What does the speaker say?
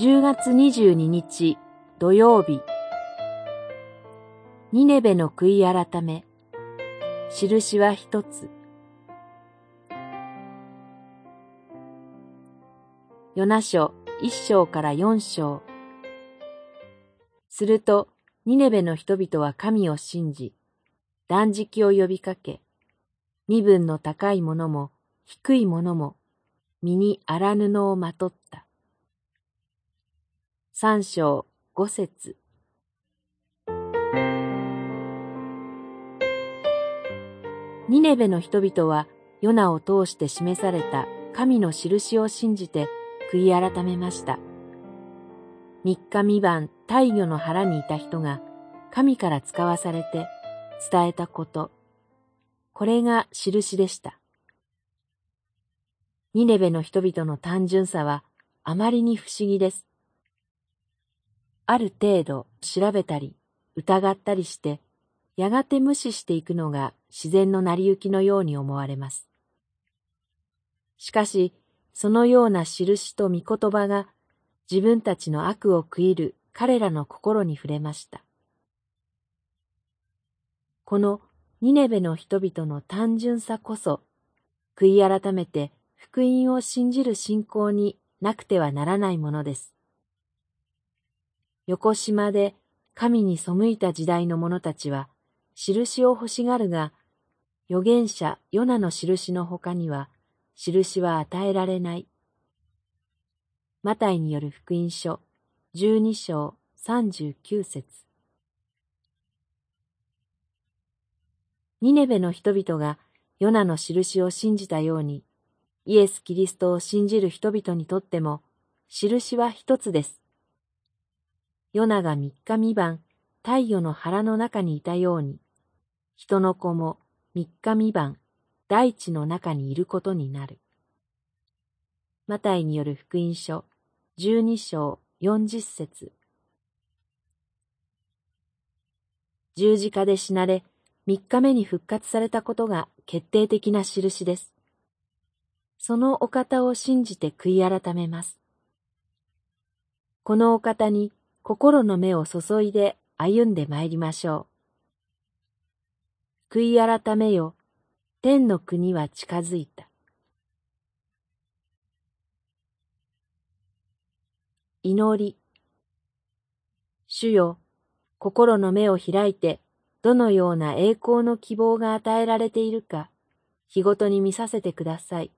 10月22日土曜日。ニネベの悔い改め。印は一つ。ヨナ書一章から四章。するとニネベの人々は神を信じ断食を呼びかけ身分の高い者も低い者も身に荒布をまとった。三章五節ニネベの人々はヨナを通して示された神の印を信じて悔い改めました。三日三晩大魚の腹にいた人が神から使わされて伝えたこと。これが印でした。ニネベの人々の単純さはあまりに不思議です。ある程度調べたり疑ったりして、やがて無視していくのが自然の成り行きのように思われます。しかし、そのような印と御言葉が自分たちの悪を食いる彼らの心に触れました。このニネベの人々の単純さこそ、悔い改めて福音を信じる信仰になくてはならないものです。横島で神に背いた時代の者たちは、印を欲しがるが、預言者ヨナの印の他には、印は与えられない。マタイによる福音書、十二章三十九節ニネベの人々がヨナの印を信じたように、イエス・キリストを信じる人々にとっても、印は一つです。ヨナが三日三晩、太陽の腹の中にいたように、人の子も三日三晩、大地の中にいることになる。マタイによる福音書、十二章四十節十字架で死なれ、三日目に復活されたことが決定的な印です。そのお方を信じて悔い改めます。このお方に心の目を注いで歩んでまいりましょう。悔い改めよ、天の国は近づいた。祈り。主よ、心の目を開いてどのような栄光の希望が与えられているか、日ごとに見させてください。